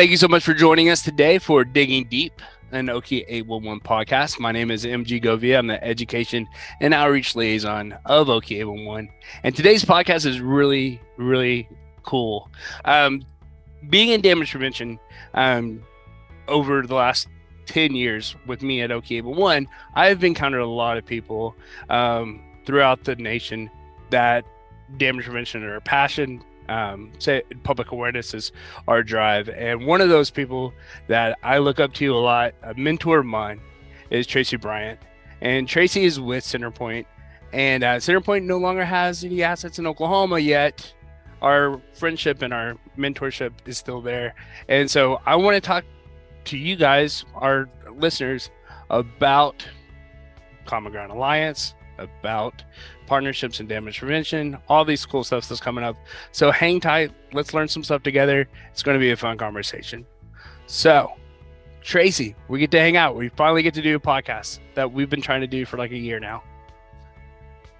Thank you so much for joining us today for Digging Deep, an Okie 811 podcast. My name is MG Govia. I'm the Education and Outreach Liaison of Okie 811. And today's podcast is really, really cool. Um, being in damage prevention um, over the last 10 years with me at Oki 811, I've encountered a lot of people um, throughout the nation that damage prevention are a passion, um, say public awareness is our drive. And one of those people that I look up to a lot, a mentor of mine, is Tracy Bryant. And Tracy is with Centerpoint. And uh, Centerpoint no longer has any assets in Oklahoma yet. Our friendship and our mentorship is still there. And so I want to talk to you guys, our listeners, about Common Ground Alliance, about partnerships and damage prevention, all these cool stuff that's coming up. So hang tight. Let's learn some stuff together. It's going to be a fun conversation. So, Tracy, we get to hang out. We finally get to do a podcast that we've been trying to do for like a year now.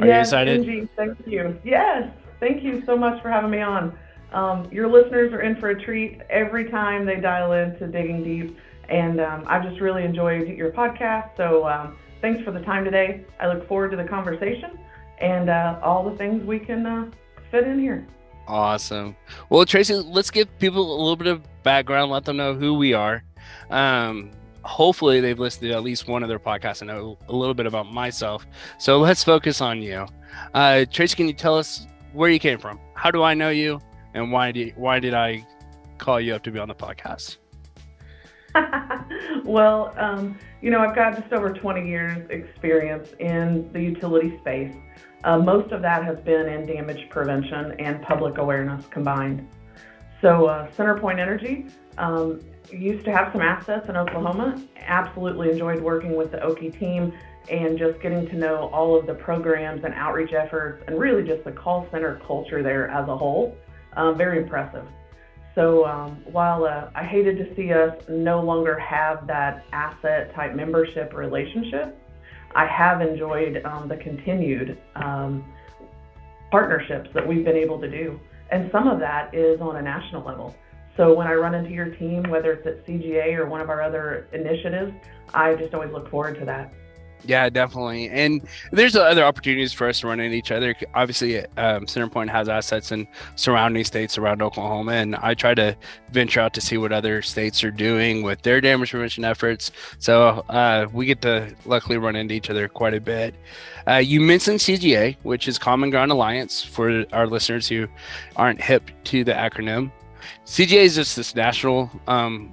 Are yes, you excited? Angie, thank you. Yes, thank you so much for having me on. Um, your listeners are in for a treat every time they dial in to Digging Deep. And um, I've just really enjoyed your podcast. So um, thanks for the time today. I look forward to the conversation and uh, all the things we can uh, fit in here. Awesome. Well, Tracy, let's give people a little bit of background, let them know who we are. Um, hopefully, they've listened to at least one of their podcasts and know a little bit about myself. So let's focus on you. Uh, Tracy, can you tell us where you came from? How do I know you? And why did, why did I call you up to be on the podcast? well, um, you know, I've got just over 20 years experience in the utility space. Uh, most of that has been in damage prevention and public awareness combined. So, uh, Centerpoint Energy um, used to have some assets in Oklahoma. Absolutely enjoyed working with the Okie team and just getting to know all of the programs and outreach efforts and really just the call center culture there as a whole. Um, very impressive. So um, while uh, I hated to see us no longer have that asset type membership relationship, I have enjoyed um, the continued um, partnerships that we've been able to do. And some of that is on a national level. So when I run into your team, whether it's at CGA or one of our other initiatives, I just always look forward to that. Yeah, definitely. And there's other opportunities for us to run into each other. Obviously, um, Centerpoint has assets in surrounding states around Oklahoma, and I try to venture out to see what other states are doing with their damage prevention efforts. So uh, we get to luckily run into each other quite a bit. Uh, you mentioned CGA, which is Common Ground Alliance for our listeners who aren't hip to the acronym. CGA is just this national um,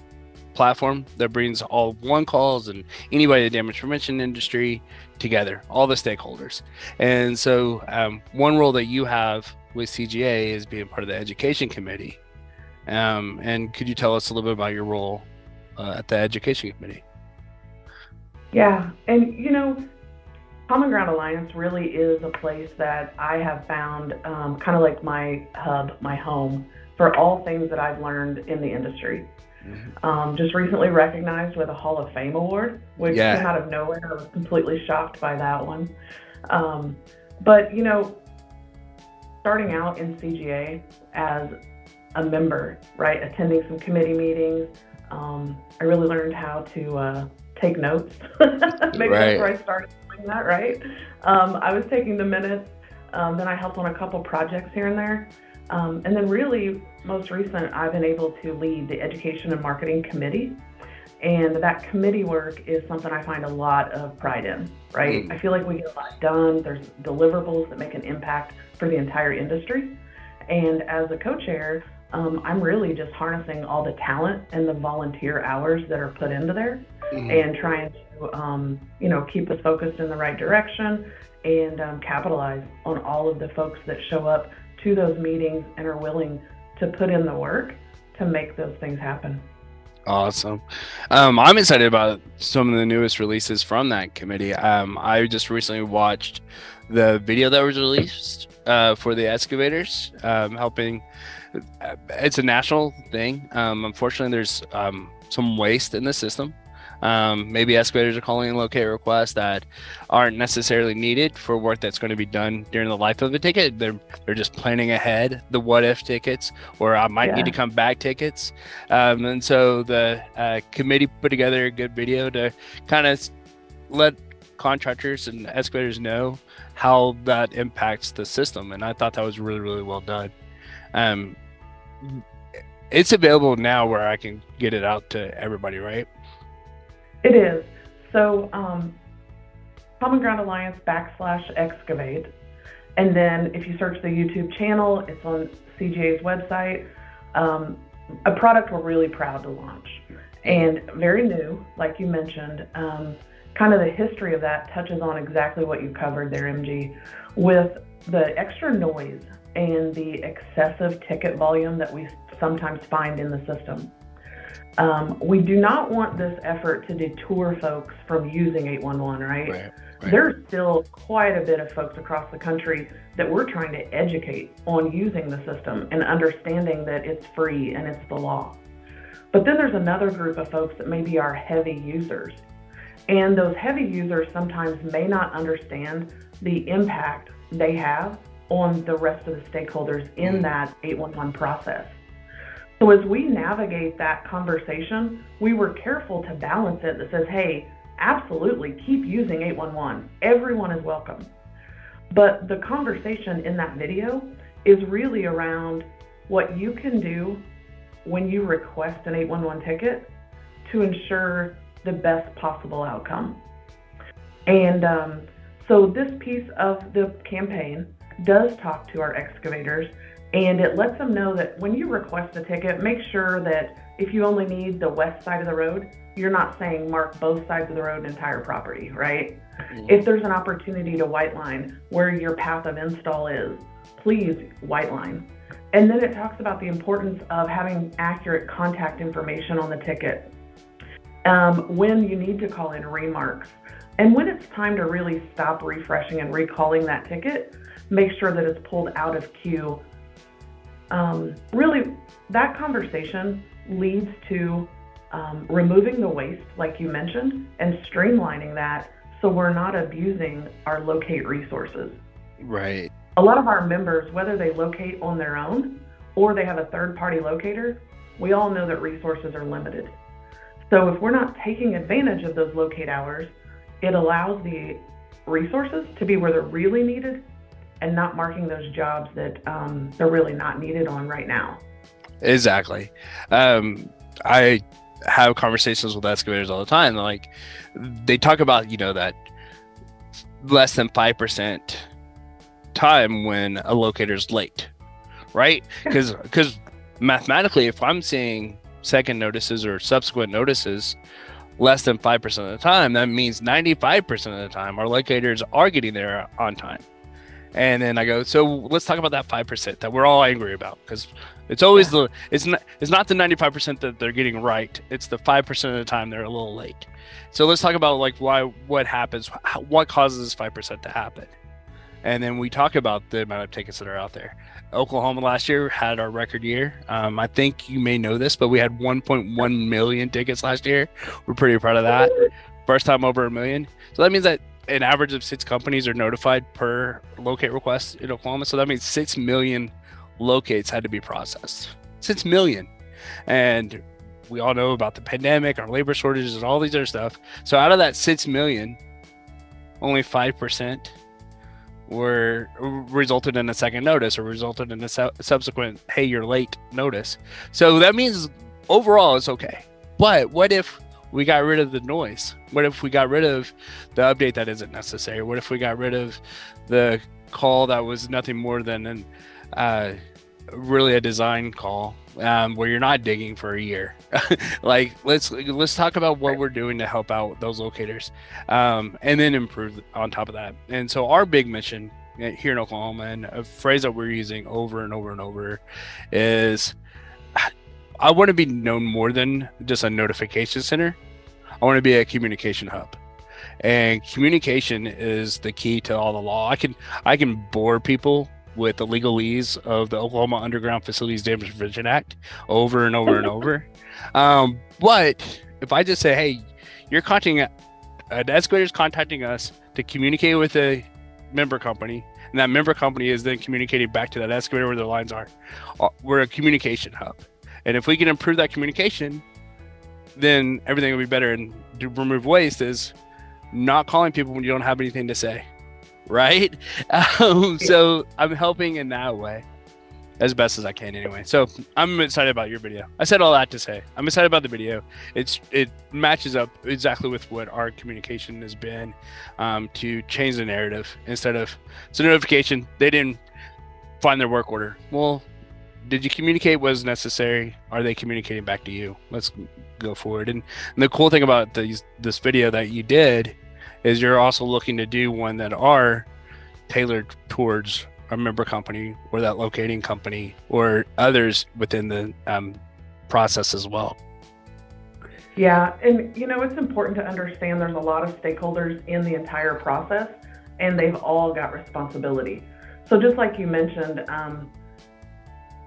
platform that brings all one calls and anybody in the damage prevention industry together, all the stakeholders. And so, um, one role that you have with CGA is being part of the education committee. Um, and could you tell us a little bit about your role uh, at the education committee? Yeah, and you know, Common Ground Alliance really is a place that I have found um, kind of like my hub, my home for all things that I've learned in the industry. Um, just recently recognized with a Hall of Fame award, which yeah. came out of nowhere. I was completely shocked by that one. Um, but, you know, starting out in CGA as a member, right, attending some committee meetings, um, I really learned how to uh, take notes. Maybe right. that's where I started doing that, right? Um, I was taking the minutes. Um, then I helped on a couple projects here and there. Um, and then, really, most recent, I've been able to lead the Education and Marketing Committee. And that committee work is something I find a lot of pride in, right? Mm. I feel like we get a lot done. There's deliverables that make an impact for the entire industry. And as a co chair, um, I'm really just harnessing all the talent and the volunteer hours that are put into there mm. and trying to, um, you know, keep us focused in the right direction and um, capitalize on all of the folks that show up to those meetings and are willing to put in the work to make those things happen. Awesome. Um, I'm excited about some of the newest releases from that committee. Um, I just recently watched the video that was released uh, for the excavators, um, helping. Uh, it's a national thing. Um, unfortunately, there's um, some waste in the system. Um, maybe excavators are calling in locate requests that aren't necessarily needed for work that's going to be done during the life of a ticket. They're they're just planning ahead the what if tickets or I might yeah. need to come back tickets. Um, and so the uh, committee put together a good video to kind of let contractors and excavators know how that impacts the system. And I thought that was really really well done. Um, it's available now where I can get it out to everybody, right? It is. So, um, Common Ground Alliance backslash excavate. And then if you search the YouTube channel, it's on CGA's website. Um, a product we're really proud to launch and very new, like you mentioned. Um, kind of the history of that touches on exactly what you covered there, MG, with the extra noise and the excessive ticket volume that we sometimes find in the system. Um, we do not want this effort to detour folks from using 811, right? right, right? There's still quite a bit of folks across the country that we're trying to educate on using the system and understanding that it's free and it's the law. But then there's another group of folks that maybe are heavy users. And those heavy users sometimes may not understand the impact they have on the rest of the stakeholders in mm. that 811 process. So as we navigate that conversation, we were careful to balance it that says, hey, absolutely keep using 811. Everyone is welcome. But the conversation in that video is really around what you can do when you request an 811 ticket to ensure the best possible outcome. And um, so this piece of the campaign does talk to our excavators and it lets them know that when you request a ticket, make sure that if you only need the west side of the road, you're not saying mark both sides of the road and entire property, right? Mm-hmm. If there's an opportunity to white line where your path of install is, please white line. And then it talks about the importance of having accurate contact information on the ticket. Um, when you need to call in remarks. And when it's time to really stop refreshing and recalling that ticket, make sure that it's pulled out of queue um, really that conversation leads to um, removing the waste, like you mentioned, and streamlining that so we're not abusing our locate resources. Right. A lot of our members, whether they locate on their own or they have a third party locator, we all know that resources are limited. So if we're not taking advantage of those locate hours, it allows the resources to be where they're really needed and not marking those jobs that um, they're really not needed on right now. Exactly. Um, I have conversations with excavators all the time. Like they talk about, you know, that less than 5% time when a locator's late, right? Because because mathematically, if I'm seeing second notices or subsequent notices less than 5% of the time, that means 95% of the time our locators are getting there on time. And then I go, so let's talk about that five percent that we're all angry about because it's always yeah. the it's not it's not the ninety five percent that they're getting right. It's the five percent of the time they're a little late. So let's talk about like why what happens, how, what causes this five percent to happen, and then we talk about the amount of tickets that are out there. Oklahoma last year had our record year. Um, I think you may know this, but we had 1.1 million tickets last year. We're pretty proud of that. First time over a million. So that means that an average of six companies are notified per locate request in Oklahoma. So that means six million locates had to be processed. Six million. And we all know about the pandemic, our labor shortages, and all these other stuff. So out of that six million, only five percent were resulted in a second notice or resulted in a su- subsequent hey you're late notice. So that means overall it's okay. But what if we got rid of the noise? What if we got rid of the update that isn't necessary? What if we got rid of the call that was nothing more than an uh, really a design call um, where you're not digging for a year? like let's let's talk about what we're doing to help out those locators, um, and then improve on top of that. And so our big mission here in Oklahoma, and a phrase that we're using over and over and over, is I want to be known more than just a notification center. I want to be a communication hub. And communication is the key to all the law. I can I can bore people with the legalese of the Oklahoma Underground Facilities Damage Prevention Act over and over and over. Um, but if I just say, hey, you're contacting uh, the is contacting us to communicate with a member company, and that member company is then communicating back to that excavator where the lines are. Uh, we're a communication hub, and if we can improve that communication, then everything will be better. And to remove waste is not calling people when you don't have anything to say, right? Um, so I'm helping in that way as best as I can anyway. So I'm excited about your video. I said all that to say I'm excited about the video. It's it matches up exactly with what our communication has been um, to change the narrative instead of it's a notification they didn't find their work order. Well, did you communicate what was necessary? Are they communicating back to you? Let's go forward. And, and the cool thing about these this video that you did is you're also looking to do one that are tailored towards a member company or that locating company or others within the um, process as well. Yeah, and you know, it's important to understand there's a lot of stakeholders in the entire process and they've all got responsibility. So, just like you mentioned, um,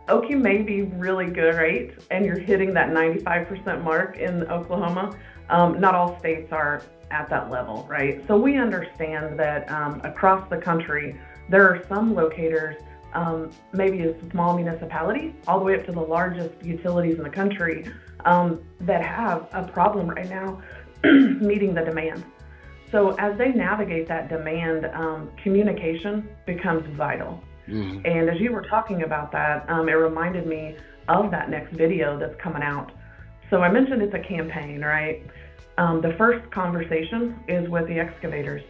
Okie may be really right? And you're hitting that 95% mark in Oklahoma. Um, not all states are at that level, right? So, we understand that um, across the country, there are some locators, um, maybe a small municipality, all the way up to the largest utilities in the country, um, that have a problem right now meeting the demand. So as they navigate that demand, um, communication becomes vital. Mm-hmm. And as you were talking about that, um, it reminded me of that next video that's coming out. So I mentioned it's a campaign, right? Um, the first conversation is with the excavators.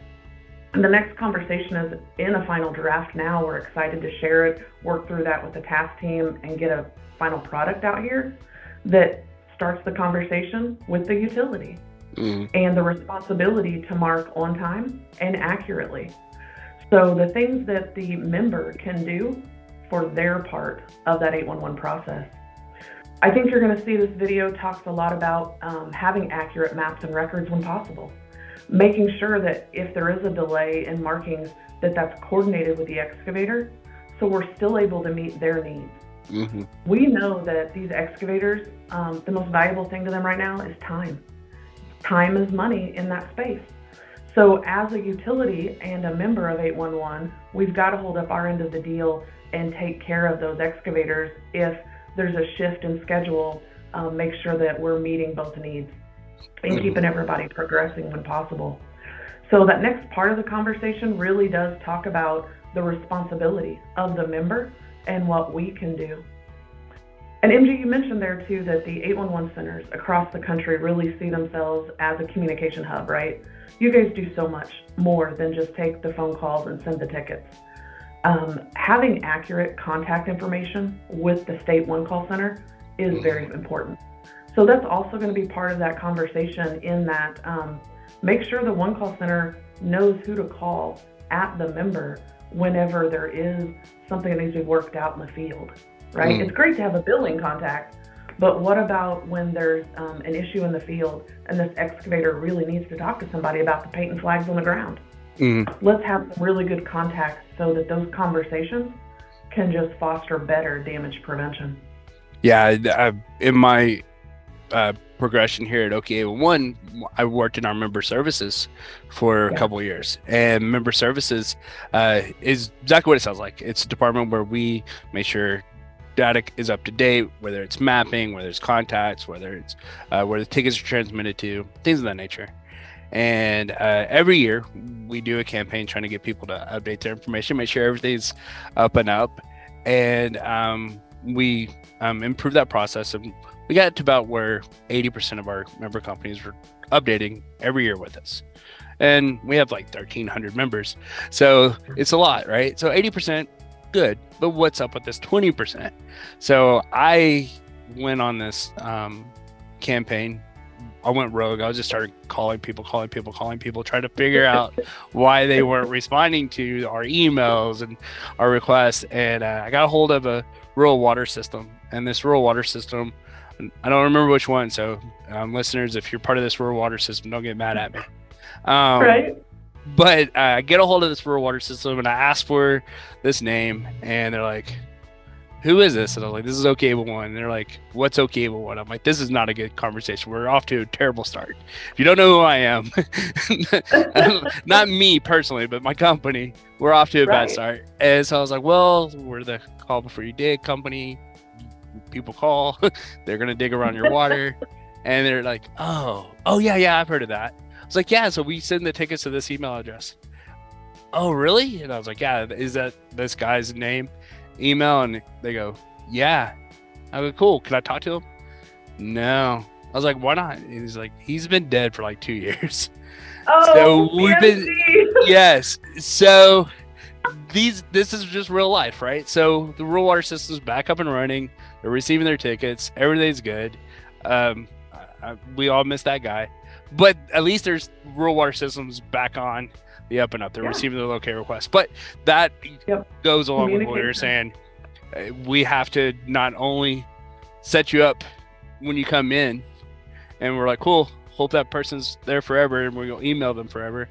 And the next conversation is in a final draft now. We're excited to share it, work through that with the task team, and get a final product out here that starts the conversation with the utility mm. and the responsibility to mark on time and accurately. So, the things that the member can do for their part of that 811 process. I think you're going to see this video talks a lot about um, having accurate maps and records when possible making sure that if there is a delay in markings, that that's coordinated with the excavator so we're still able to meet their needs. Mm-hmm. We know that these excavators, um, the most valuable thing to them right now is time. Time is money in that space. So, as a utility and a member of 811, we've got to hold up our end of the deal and take care of those excavators if there's a shift in schedule, um, make sure that we're meeting both needs and keeping everybody progressing when possible. So that next part of the conversation really does talk about the responsibility of the member and what we can do. And MG, you mentioned there too that the 811 centers across the country really see themselves as a communication hub, right? You guys do so much more than just take the phone calls and send the tickets. Um, having accurate contact information with the state one call center is mm-hmm. very important. So that's also going to be part of that conversation in that um, make sure the one call center knows who to call at the member whenever there is something that needs to be worked out in the field, right? Mm. It's great to have a billing contact, but what about when there's um, an issue in the field and this excavator really needs to talk to somebody about the paint flags on the ground? Mm. Let's have some really good contacts so that those conversations can just foster better damage prevention. Yeah, I, in my uh, progression here at OKA. One, I worked in our member services for a couple years, and member services uh, is exactly what it sounds like. It's a department where we make sure is up to date, whether it's mapping, whether it's contacts, whether it's uh, where the tickets are transmitted to, things of that nature. And uh, every year we do a campaign trying to get people to update their information, make sure everything's up and up, and um, we um, improve that process. And we got to about where 80% of our member companies were updating every year with us. And we have like 1,300 members. So it's a lot, right? So 80%, good. But what's up with this 20%? So I went on this um, campaign. I went rogue. I just started calling people, calling people, calling people, trying to figure out why they weren't responding to our emails and our requests. And uh, I got a hold of a rural water system. And this rural water system I don't remember which one. So, um, listeners, if you're part of this rural water system, don't get mad at me. Um, right. But uh, get a hold of this rural water system, and I ask for this name, and they're like, who is this? And I'm like, this is OK One. And they're like, what's OK One? I'm like, this is not a good conversation. We're off to a terrible start. If you don't know who I am, not me personally, but my company, we're off to a right. bad start. And so I was like, well, we're the call before you dig company. People call, they're gonna dig around your water, and they're like, oh, oh yeah, yeah, I've heard of that. I was like, yeah, so we send the tickets to this email address. Oh, really? And I was like, yeah, is that this guy's name? email and they go, yeah. I go, cool. Can I talk to him? No. I was like, why not? And he's like, he's been dead for like two years. Oh, so we've been, yes. So these, this is just real life, right? So the rural water system's back up and running. They're receiving their tickets. Everything's good. Um, I, we all miss that guy, but at least there's rural water systems back on the up and up. They're yeah. receiving the locate request. But that yep. goes along with what you're saying. Uh, we have to not only set you up when you come in, and we're like, cool, hope that person's there forever, and we'll email them forever.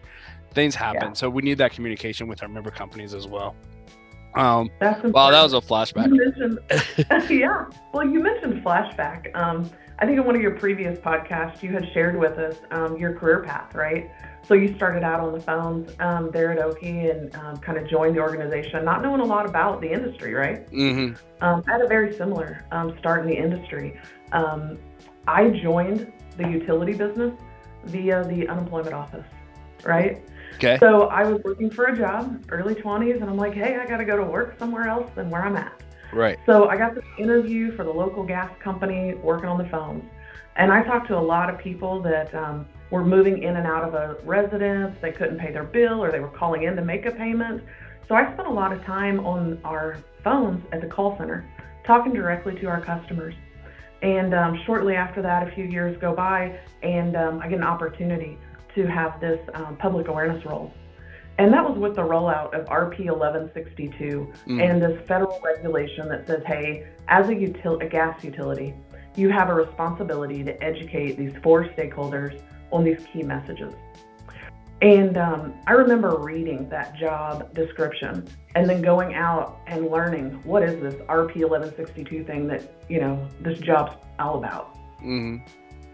Things happen, yeah. so we need that communication with our member companies as well. Um, wow, that was a flashback. yeah. Well, you mentioned flashback. Um, I think in one of your previous podcasts, you had shared with us um, your career path, right? So you started out on the phones um, there at Okie and um, kind of joined the organization, not knowing a lot about the industry, right? Mm-hmm. Um, I had a very similar um, start in the industry. Um, I joined the utility business via the unemployment office, right? Okay. So I was looking for a job, early 20s, and I'm like, hey, I got to go to work somewhere else than where I'm at. Right. So I got this interview for the local gas company working on the phones. And I talked to a lot of people that um, were moving in and out of a residence, they couldn't pay their bill, or they were calling in to make a payment. So I spent a lot of time on our phones at the call center, talking directly to our customers. And um, shortly after that, a few years go by, and um, I get an opportunity to have this um, public awareness role. And that was with the rollout of RP 1162 mm. and this federal regulation that says, hey, as a, util- a gas utility, you have a responsibility to educate these four stakeholders on these key messages. And um, I remember reading that job description and then going out and learning what is this RP 1162 thing that, you know, this job's all about. Mm-hmm.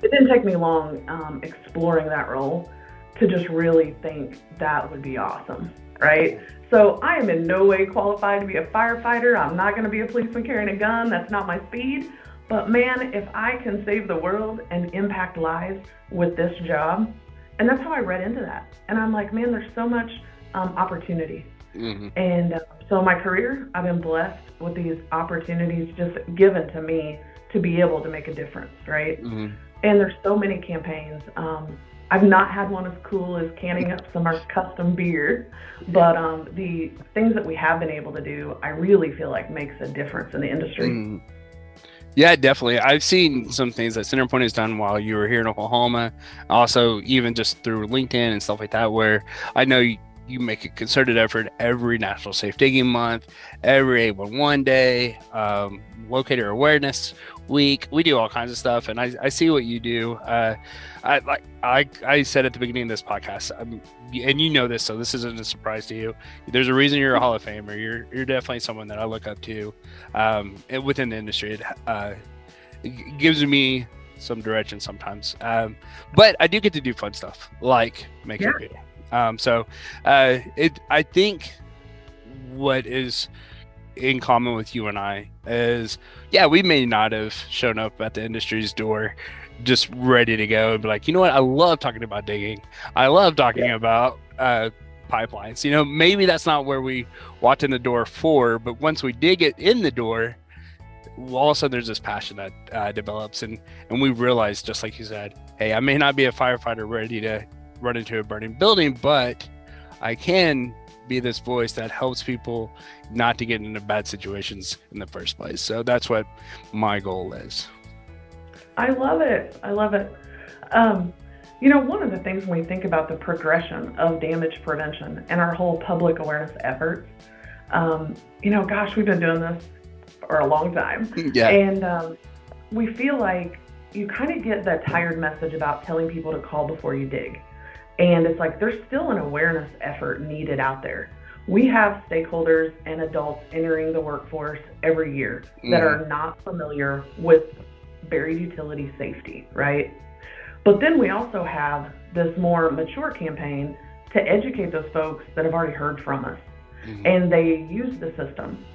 It didn't take me long um, exploring that role to just really think that would be awesome, right? So I am in no way qualified to be a firefighter. I'm not going to be a policeman carrying a gun. That's not my speed. But man, if I can save the world and impact lives with this job, and that's how I read into that. And I'm like, man, there's so much um, opportunity. Mm-hmm. And uh, so my career, I've been blessed with these opportunities just given to me to be able to make a difference, right? Mm-hmm. And there's so many campaigns. Um, I've not had one as cool as canning up some of our custom beer, but um, the things that we have been able to do, I really feel like makes a difference in the industry. Mm. Yeah, definitely. I've seen some things that Centerpoint has done while you were here in Oklahoma. Also, even just through LinkedIn and stuff like that, where I know you, make a concerted effort every National Safe Digging Month, every 811 day, um, locator awareness week. We do all kinds of stuff, and I, I see what you do. Uh, I like I I said at the beginning of this podcast, I'm, and you know this, so this isn't a surprise to you. There's a reason you're a Hall of Famer. You're you're definitely someone that I look up to, um, within the industry. It, uh, it gives me some direction sometimes, um, but I do get to do fun stuff like make yeah. a video. Um, so uh, it I think what is in common with you and I is yeah, we may not have shown up at the industry's door just ready to go and be like, you know what, I love talking about digging. I love talking yeah. about uh, pipelines. You know, maybe that's not where we walked in the door for, but once we dig it in the door, all of a sudden there's this passion that uh, develops, and and we realize, just like you said, hey, I may not be a firefighter ready to run into a burning building, but I can be this voice that helps people not to get into bad situations in the first place. So that's what my goal is. I love it. I love it. Um, you know, one of the things when we think about the progression of damage prevention and our whole public awareness efforts, um, you know, gosh, we've been doing this for a long time. Yeah. And um, we feel like you kind of get that tired message about telling people to call before you dig. And it's like there's still an awareness effort needed out there. we have stakeholders and adults entering the workforce every year mm. that are not familiar with buried utility safety, right? But then we also have this more mature campaign to educate those folks that have already heard from us mm-hmm. and they use the system.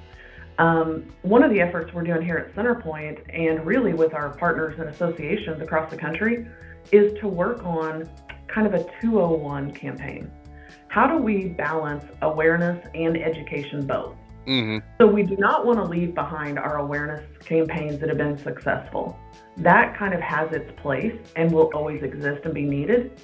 Um, one of the efforts we're doing here at Centerpoint and really with our partners and associations across the country is to work on kind of a 201 campaign. How do we balance awareness and education both? Mm-hmm. So we do not want to leave behind our awareness campaigns that have been successful. That kind of has its place and will always exist and be needed.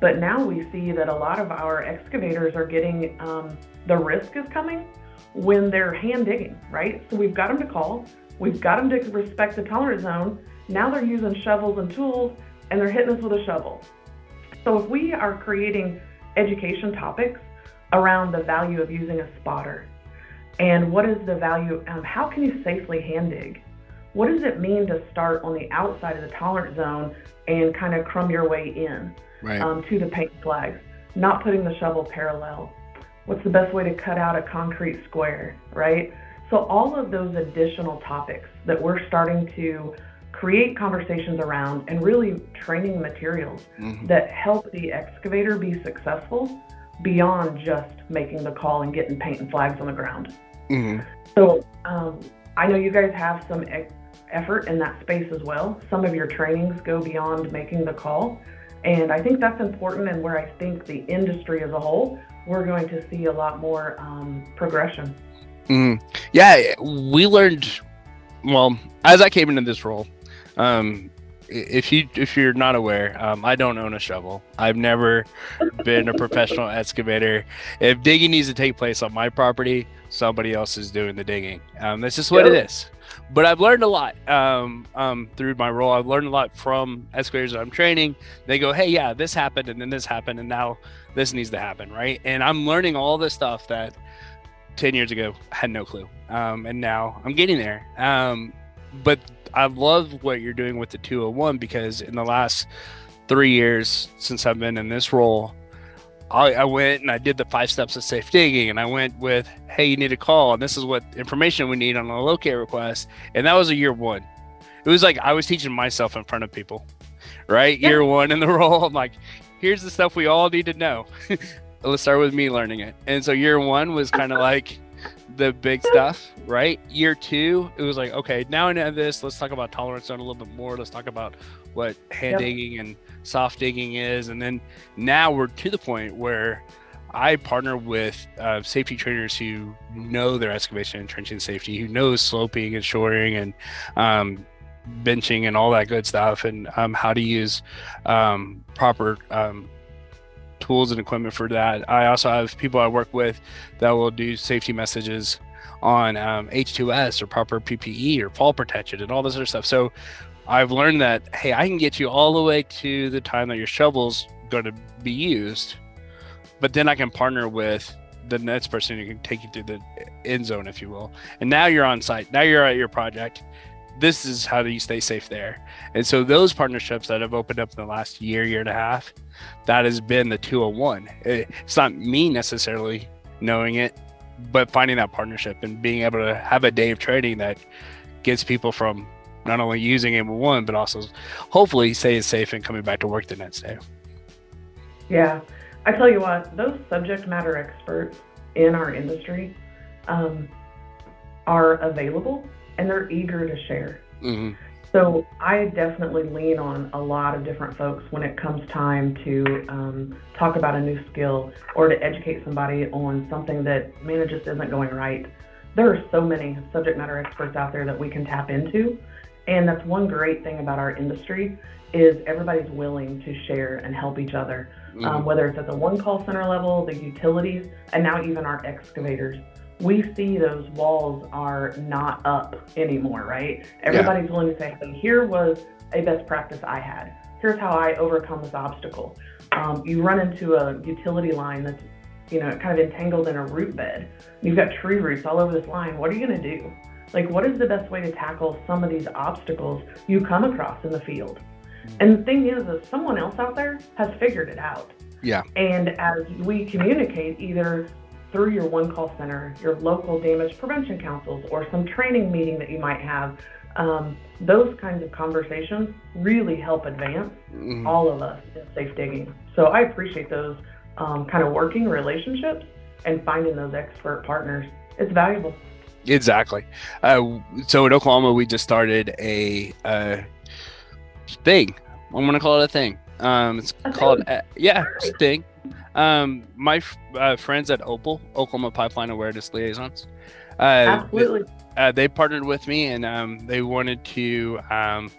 But now we see that a lot of our excavators are getting um, the risk is coming when they're hand digging, right? So we've got them to call, we've got them to respect the tolerance zone. Now they're using shovels and tools and they're hitting us with a shovel. So if we are creating education topics around the value of using a spotter and what is the value, um, how can you safely hand dig? What does it mean to start on the outside of the tolerance zone and kind of crumb your way in right. um, to the paint flags? Not putting the shovel parallel. What's the best way to cut out a concrete square, right? So all of those additional topics that we're starting to create conversations around and really training materials mm-hmm. that help the excavator be successful beyond just making the call and getting paint and flags on the ground. Mm-hmm. So um, I know you guys have some e- effort in that space as well. Some of your trainings go beyond making the call. And I think that's important and where I think the industry as a whole, we're going to see a lot more um, progression. Mm. Yeah, we learned, well, as I came into this role, um, if you if you're not aware, um, I don't own a shovel. I've never been a professional excavator. If digging needs to take place on my property, somebody else is doing the digging. Um, that's just what yep. it is. But I've learned a lot um, um, through my role. I've learned a lot from excavators that I'm training. They go, "Hey, yeah, this happened, and then this happened, and now this needs to happen," right? And I'm learning all this stuff that 10 years ago I had no clue, um, and now I'm getting there. Um, but I love what you're doing with the 201 because in the last three years since I've been in this role, I, I, went and I did the five steps of safe digging, and I went with, "Hey, you need a call, and this is what information we need on a locate request." And that was a year one. It was like I was teaching myself in front of people, right? Yeah. Year one in the role, I'm like, "Here's the stuff we all need to know." Let's start with me learning it. And so year one was kind of like the big stuff, right? Year two, it was like, okay, now I know this. Let's talk about tolerance zone a little bit more. Let's talk about what hand yep. digging and soft digging is. And then now we're to the point where I partner with uh, safety trainers who know their excavation and trenching safety, who knows sloping and shoring and um, benching and all that good stuff, and um, how to use um, proper um, tools and equipment for that. I also have people I work with that will do safety messages on um, H2S or proper PPE or fall protection and all this other stuff. So I've learned that hey, I can get you all the way to the time that your shovel's going to be used, but then I can partner with the next person who can take you through the end zone, if you will. And now you're on site. Now you're at your project this is how do you stay safe there. And so those partnerships that have opened up in the last year, year and a half, that has been the 201. It's not me necessarily knowing it, but finding that partnership and being able to have a day of training that gets people from not only using one, but also hopefully staying safe and coming back to work the next day. Yeah. I tell you what, those subject matter experts in our industry um, are available and they're eager to share. Mm-hmm. So I definitely lean on a lot of different folks when it comes time to um, talk about a new skill or to educate somebody on something that man it just isn't going right. There are so many subject matter experts out there that we can tap into, and that's one great thing about our industry is everybody's willing to share and help each other, um, mm-hmm. um, whether it's at the one call center level, the utilities, and now even our excavators we see those walls are not up anymore, right? Everybody's yeah. willing to say, hey, here was a best practice I had. Here's how I overcome this obstacle. Um, you run into a utility line that's, you know, kind of entangled in a root bed. You've got tree roots all over this line. What are you going to do? Like, what is the best way to tackle some of these obstacles you come across in the field? And the thing is, is someone else out there has figured it out. Yeah. And as we communicate, either through your one call center, your local damage prevention councils, or some training meeting that you might have. Um, those kinds of conversations really help advance mm-hmm. all of us in safe digging. So I appreciate those um, kind of working relationships and finding those expert partners. It's valuable. Exactly. Uh, so in Oklahoma, we just started a, a thing. I'm going to call it a thing. Um, it's a called, thing. Uh, yeah, thing. Um, my uh, friends at Opal, Oklahoma Pipeline Awareness Liaisons, uh, absolutely. They, uh, they partnered with me and um, they wanted to um,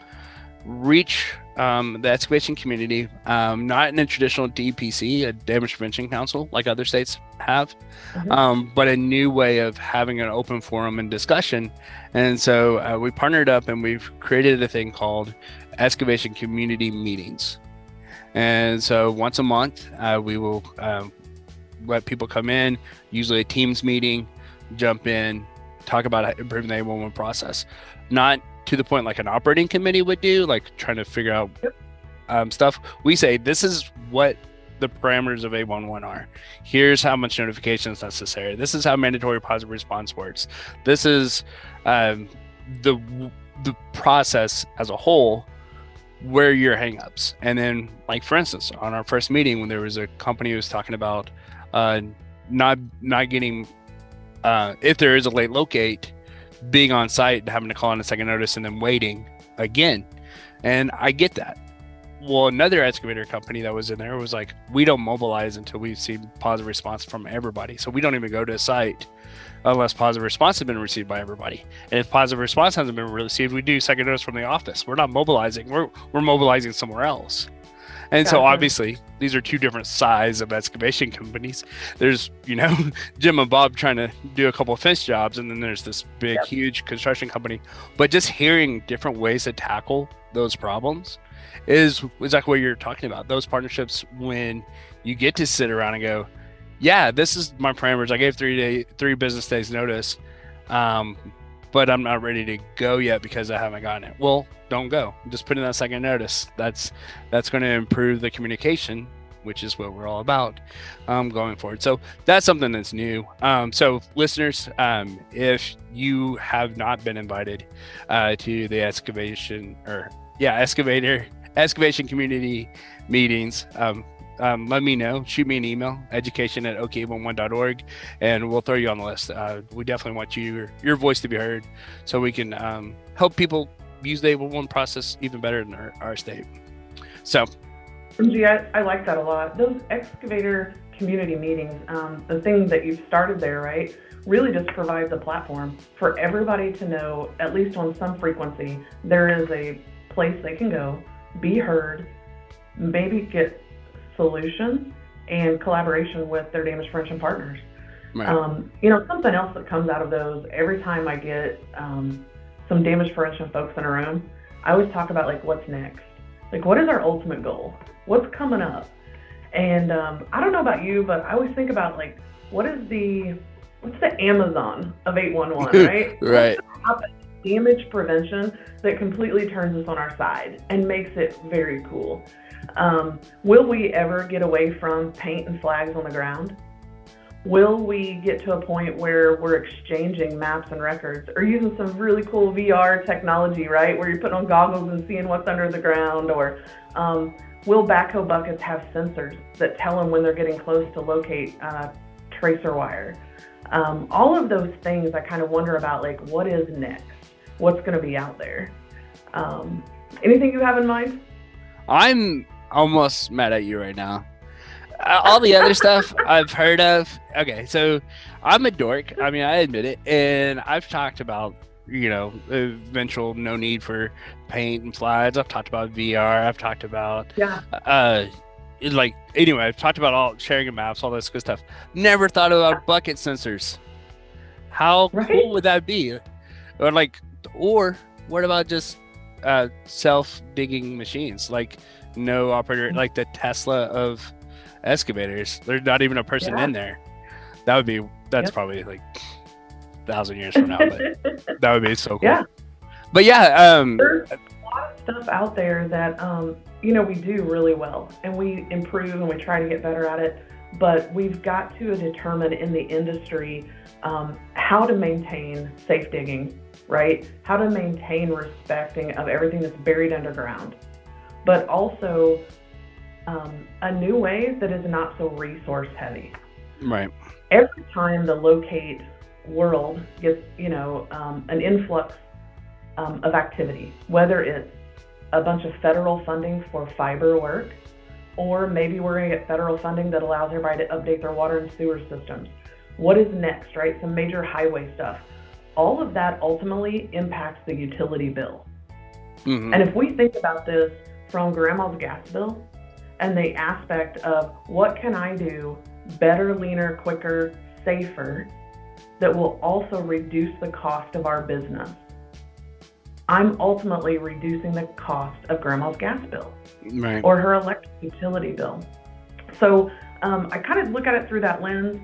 reach um, the excavation community, um, not in a traditional DPC, a damage prevention council, like other states have, mm-hmm. um, but a new way of having an open forum and discussion. And so uh, we partnered up and we've created a thing called excavation community meetings. And so once a month, uh, we will um, let people come in, usually a Teams meeting, jump in, talk about improving the 811 process. Not to the point like an operating committee would do, like trying to figure out um, stuff. We say this is what the parameters of 811 are. Here's how much notification is necessary. This is how mandatory positive response works. This is um, the the process as a whole where your hangups. And then, like for instance, on our first meeting, when there was a company who was talking about uh, not not getting uh, if there is a late locate, being on site and having to call in a second notice and then waiting again. And I get that. Well, another excavator company that was in there was like, we don't mobilize until we see positive response from everybody. So we don't even go to a site unless positive response has been received by everybody. And if positive response hasn't been received, we do second notice from the office. We're not mobilizing. We're we're mobilizing somewhere else. And gotcha. so obviously these are two different size of excavation companies. There's, you know, Jim and Bob trying to do a couple of fence jobs and then there's this big yep. huge construction company. But just hearing different ways to tackle those problems is exactly what you're talking about. Those partnerships when you get to sit around and go, yeah, this is my parameters. I gave three day, three business days notice, um, but I'm not ready to go yet because I haven't gotten it. Well, don't go. Just put in that second notice. That's that's going to improve the communication, which is what we're all about um, going forward. So that's something that's new. Um, so listeners, um, if you have not been invited uh, to the excavation or yeah excavator excavation community meetings um, let me know. Shoot me an email, education at ok11.org, and we'll throw you on the list. Uh, we definitely want you, your voice to be heard so we can um, help people use the 811 process even better in our, our state. So, I, I, like that a lot. Those excavator community meetings, um, the thing that you've started there, right, really just provides a platform for everybody to know, at least on some frequency, there is a place they can go, be heard, maybe get solutions and collaboration with their damage prevention partners. Right. Um, you know, something else that comes out of those every time I get um, some damage prevention folks in a room, I always talk about like what's next. Like, what is our ultimate goal? What's coming up? And um, I don't know about you, but I always think about like, what is the what's the Amazon of 811, right? right. Damage prevention that completely turns us on our side and makes it very cool. Um, will we ever get away from paint and flags on the ground? Will we get to a point where we're exchanging maps and records or using some really cool VR technology, right? Where you're putting on goggles and seeing what's under the ground? Or um, will backhoe buckets have sensors that tell them when they're getting close to locate uh, tracer wire? Um, all of those things I kind of wonder about, like, what is next? What's going to be out there? Um, anything you have in mind? I'm almost mad at you right now. Uh, all the other stuff I've heard of. Okay, so I'm a dork. I mean, I admit it, and I've talked about you know eventual no need for paint and slides. I've talked about VR. I've talked about yeah. Uh, like anyway, I've talked about all sharing maps, all this good stuff. Never thought about bucket sensors. How right? cool would that be? Or like, or what about just uh, self digging machines? Like no operator like the Tesla of excavators. There's not even a person yeah. in there. That would be that's yep. probably like thousand years from now, but that would be so cool. Yeah. But yeah, um there's a lot of stuff out there that um you know we do really well and we improve and we try to get better at it. but we've got to determine in the industry um, how to maintain safe digging, right? How to maintain respecting of everything that's buried underground, but also um, a new way that is not so resource heavy. Right. Every time the locate world gets, you know, um, an influx um, of activity, whether it's a bunch of federal funding for fiber work, or maybe we're going to get federal funding that allows everybody to update their water and sewer systems. What is next, right? Some major highway stuff. All of that ultimately impacts the utility bill. Mm-hmm. And if we think about this from grandma's gas bill and the aspect of what can I do better, leaner, quicker, safer that will also reduce the cost of our business. I'm ultimately reducing the cost of grandma's gas bill right. or her electric utility bill. So um, I kind of look at it through that lens,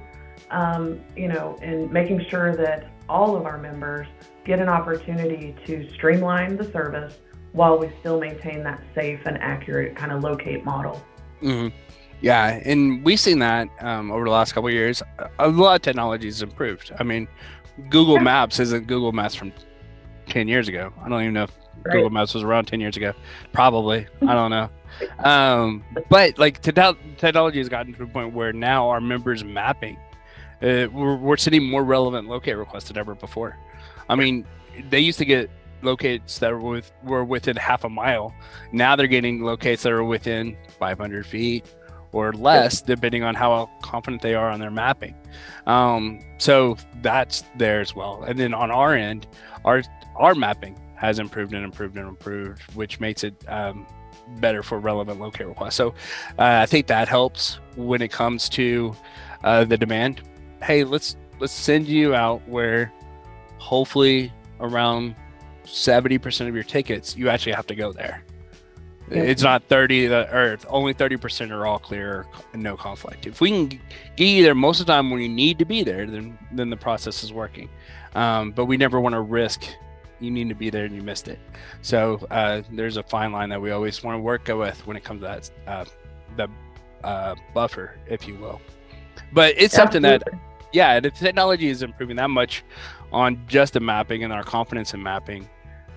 um, you know, and making sure that all of our members get an opportunity to streamline the service while we still maintain that safe and accurate kind of locate model. Mm-hmm. Yeah, and we've seen that um, over the last couple years. A lot of technology has improved. I mean, Google Maps isn't Google Maps from ten years ago. I don't even know if right. Google Maps was around ten years ago. Probably, I don't know. Um, but like technology has gotten to a point where now our members mapping, uh, we're, we're sending more relevant locate requests than ever before. I mean, they used to get locates that were, with, were within half a mile. Now they're getting locates that are within 500 feet, or less, depending on how confident they are on their mapping. Um, so that's there as well. And then on our end, our our mapping has improved and improved and improved, which makes it um, better for relevant locate requests. So uh, I think that helps when it comes to uh, the demand. Hey, let's let's send you out where hopefully around 70% of your tickets you actually have to go there it's not 30 or only 30% are all clear and no conflict. If we can get you there most of the time when you need to be there, then then the process is working. Um, but we never want to risk you need to be there and you missed it. So uh, there's a fine line that we always want to work with when it comes to that uh, the uh, buffer, if you will. But it's something that yeah, the technology is improving that much on just the mapping and our confidence in mapping.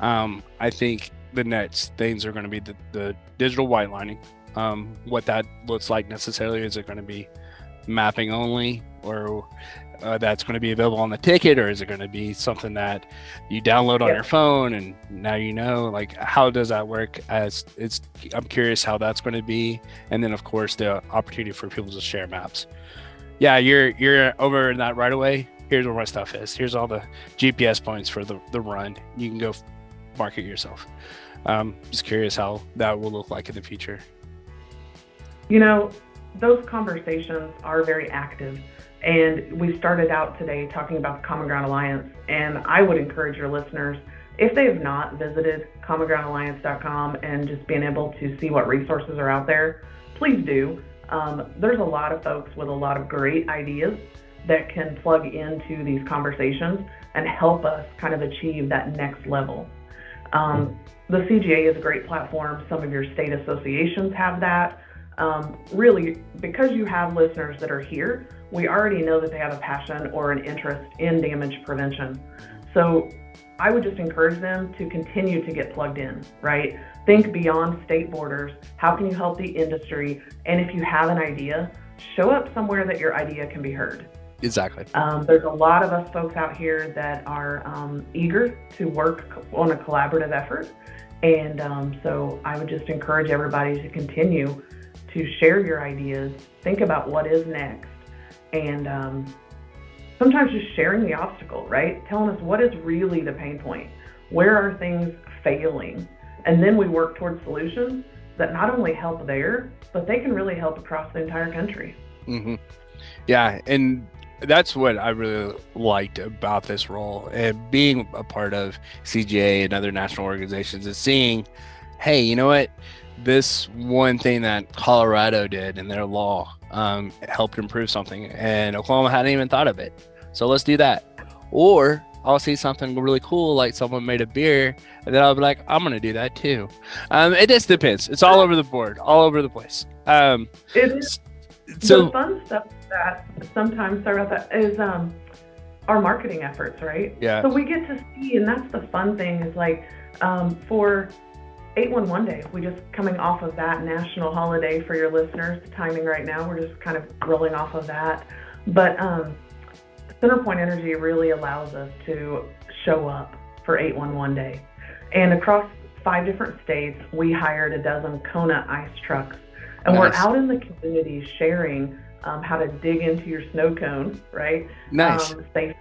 Um, I think the next things are going to be the, the digital white lining. Um, what that looks like necessarily is it going to be mapping only, or uh, that's going to be available on the ticket, or is it going to be something that you download on your phone and now you know? Like, how does that work? As it's, I'm curious how that's going to be, and then of course the opportunity for people to share maps. Yeah, you're you're over in that right away. Here's where my stuff is. Here's all the GPS points for the the run. You can go market yourself. Um, just curious how that will look like in the future. You know, those conversations are very active. And we started out today talking about the Common Ground Alliance. And I would encourage your listeners, if they have not visited commongroundalliance.com and just being able to see what resources are out there, please do. Um, there's a lot of folks with a lot of great ideas that can plug into these conversations and help us kind of achieve that next level. Um, the CGA is a great platform. Some of your state associations have that. Um, really, because you have listeners that are here, we already know that they have a passion or an interest in damage prevention. So I would just encourage them to continue to get plugged in, right? Think beyond state borders. How can you help the industry? And if you have an idea, show up somewhere that your idea can be heard. Exactly. Um, there's a lot of us folks out here that are um, eager to work on a collaborative effort. And um, so I would just encourage everybody to continue to share your ideas, think about what is next, and um, sometimes just sharing the obstacle, right? Telling us what is really the pain point, where are things failing, and then we work towards solutions that not only help there, but they can really help across the entire country. Mm-hmm. Yeah, and that's what I really liked about this role and being a part of CGA and other national organizations is seeing, hey, you know what? This one thing that Colorado did in their law um, helped improve something, and Oklahoma hadn't even thought of it. So let's do that. Or I'll see something really cool, like someone made a beer, and then I'll be like, I'm gonna do that too. Um, it just depends. It's all over the board, all over the place. Um, it is so the fun stuff that sometimes sorry about that is um our marketing efforts, right? Yeah. So we get to see, and that's the fun thing is like um, for 811 Day, we just coming off of that national holiday for your listeners. The timing right now, we're just kind of rolling off of that. But um, CenterPoint Energy really allows us to show up for 811 Day. And across five different states, we hired a dozen Kona ice trucks. And nice. we're out in the community sharing um, how to dig into your snow cone, right? Nice. Um, safe.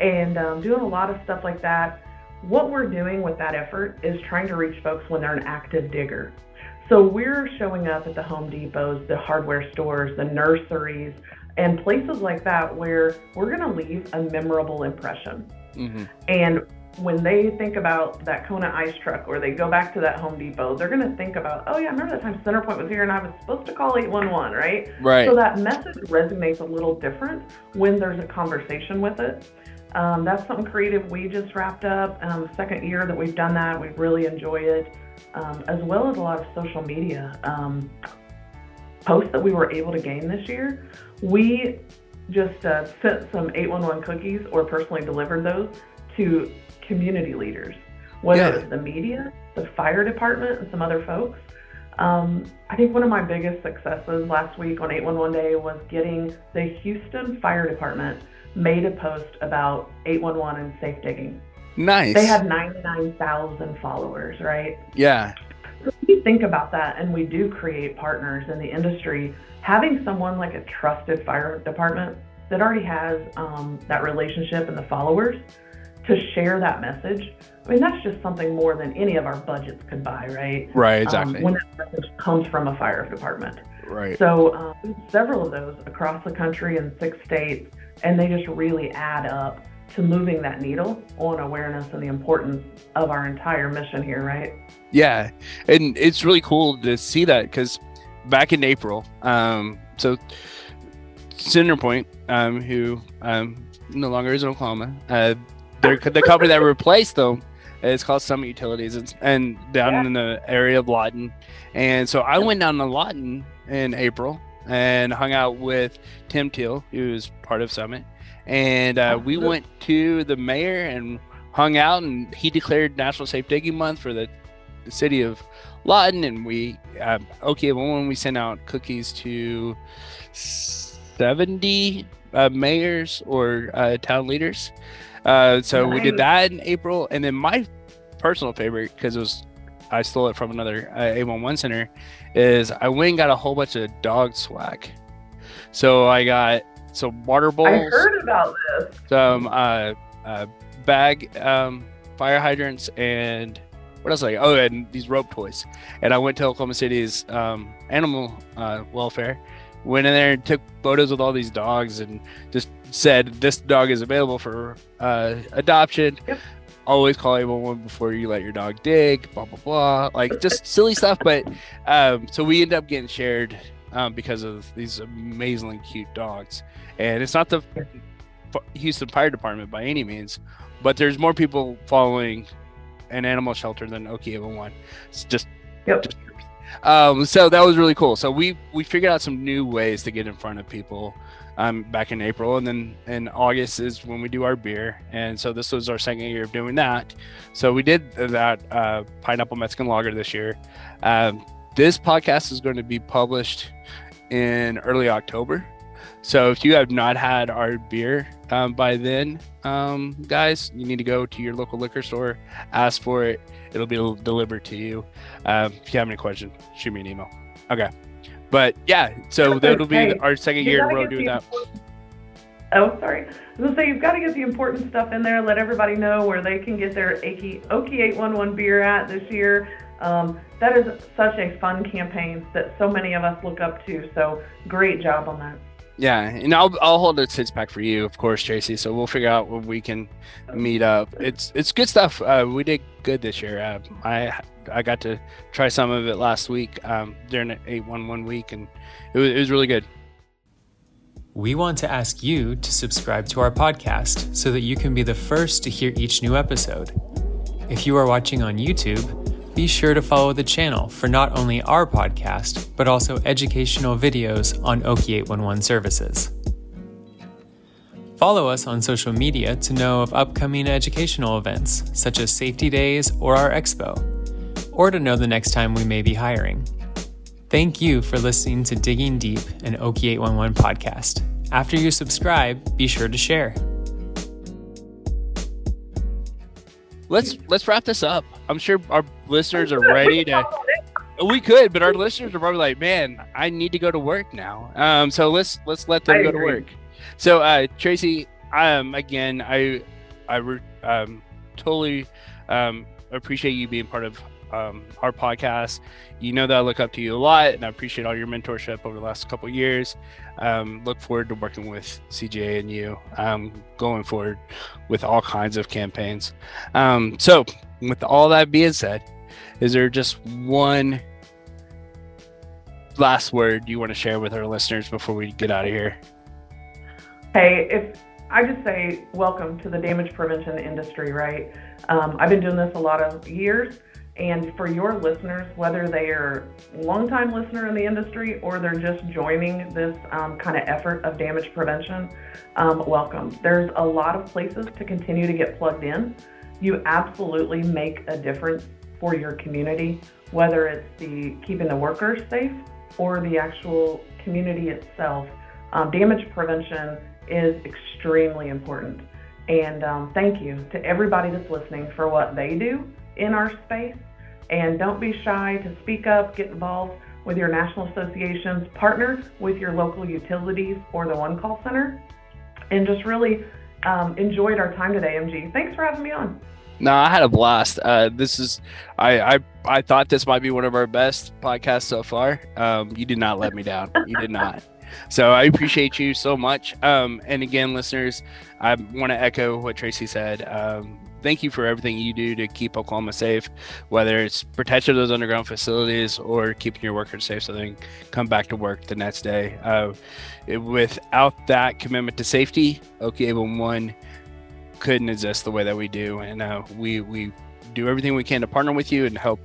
And um, doing a lot of stuff like that. What we're doing with that effort is trying to reach folks when they're an active digger. So we're showing up at the Home Depots, the hardware stores, the nurseries, and places like that where we're going to leave a memorable impression. Mm-hmm. And when they think about that Kona ice truck or they go back to that Home Depot, they're going to think about, oh, yeah, I remember that time CenterPoint was here and I was supposed to call 811, right? Right. So that message resonates a little different when there's a conversation with it. Um, that's something creative we just wrapped up. Um, second year that we've done that, we really enjoy it, um, as well as a lot of social media um, posts that we were able to gain this year. We just uh, sent some 811 cookies or personally delivered those to community leaders, whether yeah. it's the media, the fire department, and some other folks. Um, I think one of my biggest successes last week on 811 Day was getting the Houston Fire Department made a post about 811 and safe digging. Nice. They had 99,000 followers, right? Yeah. So we think about that and we do create partners in the industry. Having someone like a trusted fire department that already has um, that relationship and the followers to share that message. I mean, that's just something more than any of our budgets could buy, right? Right, um, exactly. Um, when that message comes from a fire department. Right. So, um, several of those across the country in six states, and they just really add up to moving that needle on awareness and the importance of our entire mission here, right? Yeah, and it's really cool to see that because back in April, um, so Centerpoint, um, who um, no longer is in Oklahoma, uh, the company that replaced them is called Summit Utilities, and, and down yeah. in the area of Lawton. And so I went down to Lawton in April and hung out with Tim Teal, who's part of Summit, and uh, we went to the mayor and hung out, and he declared National Safe Digging Month for the, the city of Lawton, and we um, okay. Well, when we sent out cookies to seventy uh, mayors or uh, town leaders uh, so nice. we did that in April, and then my personal favorite because it was I stole it from another uh, 811 center is I went and got a whole bunch of dog swag. So I got some water bowls. I heard about this. Some uh, uh, bag um, fire hydrants and what else? Like oh, and these rope toys. And I went to Oklahoma City's um, animal uh, welfare, went in there and took photos with all these dogs and just said this dog is available for uh, adoption. Yep. Always call 811 before you let your dog dig, blah, blah, blah. Like just silly stuff. But um, so we end up getting shared um, because of these amazingly cute dogs. And it's not the Houston Fire Department by any means, but there's more people following an animal shelter than OK 811. It's just, yep. just um, so that was really cool. So we we figured out some new ways to get in front of people um, back in April, and then in August is when we do our beer. And so this was our second year of doing that. So we did that uh, pineapple Mexican lager this year. Um, this podcast is going to be published in early October. So if you have not had our beer um, by then, um, guys, you need to go to your local liquor store, ask for it. It'll be delivered to you. Um, if you have any questions, shoot me an email. Okay. But yeah, so that'll be our second year in a row doing that. Oh, sorry. I was going to say, you've got to get the important stuff in there. Let everybody know where they can get their Okie 811 beer at this year. Um, that is such a fun campaign that so many of us look up to. So great job on that. Yeah, and I'll I'll hold a six pack for you, of course, Tracy. So we'll figure out when we can meet up. It's it's good stuff. Uh, we did good this year. Uh, I I got to try some of it last week um, during eight one one week, and it was, it was really good. We want to ask you to subscribe to our podcast so that you can be the first to hear each new episode. If you are watching on YouTube, be sure to follow the channel for not only our podcast, but also educational videos on Okie 811 services. Follow us on social media to know of upcoming educational events, such as Safety Days or our Expo, or to know the next time we may be hiring. Thank you for listening to Digging Deep, an Okie 811 podcast. After you subscribe, be sure to share. Let's let's wrap this up. I'm sure our listeners are ready to. We could, but our listeners are probably like, "Man, I need to go to work now." Um, so let's let's let them I go to work. So, uh, Tracy, um, again, I I re- um, totally um, appreciate you being part of um, our podcast. You know that I look up to you a lot, and I appreciate all your mentorship over the last couple of years. Um, look forward to working with CGA and you um, going forward with all kinds of campaigns. Um, so, with all that being said, is there just one last word you want to share with our listeners before we get out of here? Hey, if I just say welcome to the damage prevention industry, right? Um, I've been doing this a lot of years, and for your listeners, whether they are longtime listener in the industry or they're just joining this um, kind of effort of damage prevention, um, welcome. There's a lot of places to continue to get plugged in. You absolutely make a difference for your community, whether it's the keeping the workers safe or the actual community itself. Um, damage prevention is extremely important. And um, thank you to everybody that's listening for what they do in our space. And don't be shy to speak up, get involved with your national associations, partner with your local utilities or the One Call Center, and just really um, enjoyed our time today, MG. Thanks for having me on. No, I had a blast. Uh, this is, I, I, I thought this might be one of our best podcasts so far. Um, you did not let me down. You did not. So I appreciate you so much. Um, and again, listeners, I want to echo what Tracy said. Um, thank you for everything you do to keep Oklahoma safe, whether it's protection of those underground facilities or keeping your workers safe so they can come back to work the next day. Uh, it- without that commitment to safety, OK 1 couldn't exist the way that we do. And uh, we, we do everything we can to partner with you and help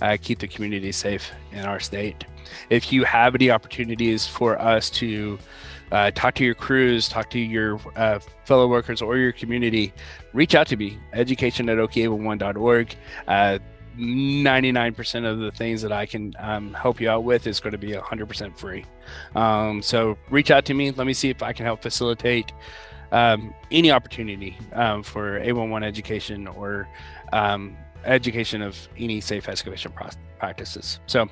uh, keep the community safe in our state. If you have any opportunities for us to uh, talk to your crews, talk to your uh, fellow workers or your community, reach out to me, education at ok1.org. Uh, 99% of the things that I can um, help you out with is going to be 100% free. Um, so reach out to me. Let me see if I can help facilitate um, any opportunity um, for 811 education or um, education of any safe excavation pro- practices. So,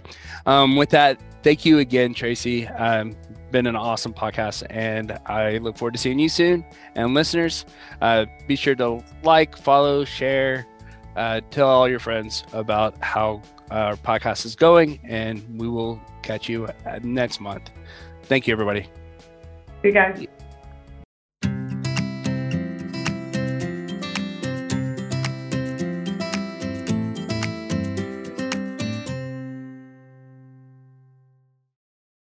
um, with that, thank you again, Tracy. Um, been an awesome podcast, and I look forward to seeing you soon. And listeners, uh, be sure to like, follow, share, uh, tell all your friends about how our podcast is going, and we will catch you next month. Thank you, everybody. You guys.